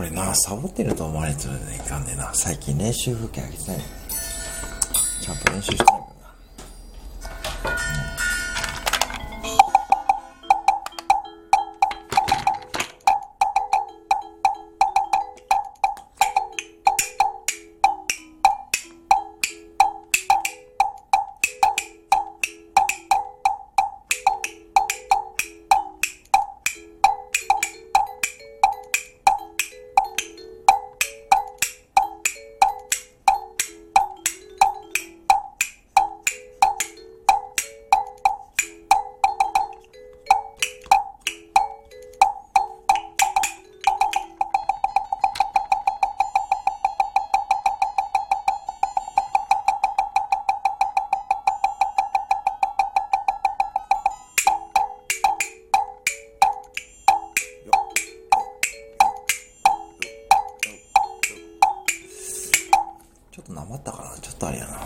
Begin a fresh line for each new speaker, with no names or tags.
これな、サボってると思われてるねいかんでな。最近練習風景あげてない。ちゃんと練習してないちょっとなまったかなちょっとあれやな。